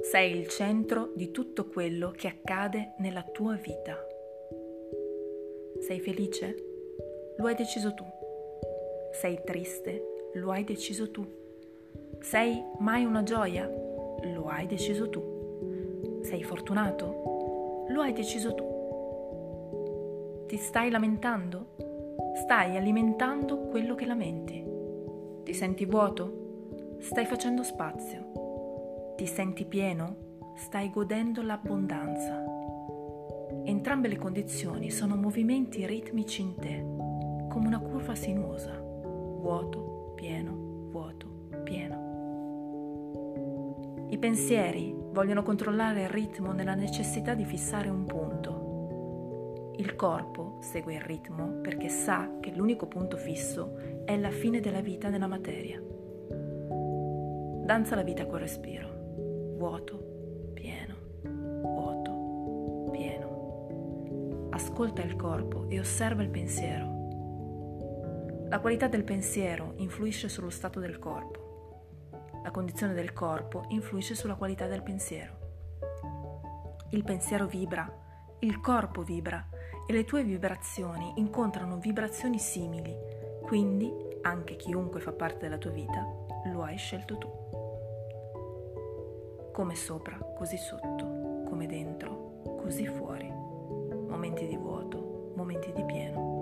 Sei il centro di tutto quello che accade nella tua vita. Sei felice? Lo hai deciso tu. Sei triste? Lo hai deciso tu. Sei mai una gioia? Lo hai deciso tu. Sei fortunato? Lo hai deciso tu. Ti stai lamentando? Stai alimentando quello che lamenti. Ti senti vuoto? Stai facendo spazio. Ti senti pieno? Stai godendo l'abbondanza. Entrambe le condizioni sono movimenti ritmici in te, come una curva sinuosa, vuoto, pieno, vuoto, pieno. I pensieri vogliono controllare il ritmo nella necessità di fissare un punto il corpo segue il ritmo perché sa che l'unico punto fisso è la fine della vita nella materia. Danza la vita col respiro. Vuoto, pieno, vuoto, pieno. Ascolta il corpo e osserva il pensiero. La qualità del pensiero influisce sullo stato del corpo. La condizione del corpo influisce sulla qualità del pensiero. Il pensiero vibra, il corpo vibra e le tue vibrazioni incontrano vibrazioni simili, quindi anche chiunque fa parte della tua vita lo hai scelto tu. Come sopra, così sotto, come dentro, così fuori. Momenti di vuoto, momenti di pieno.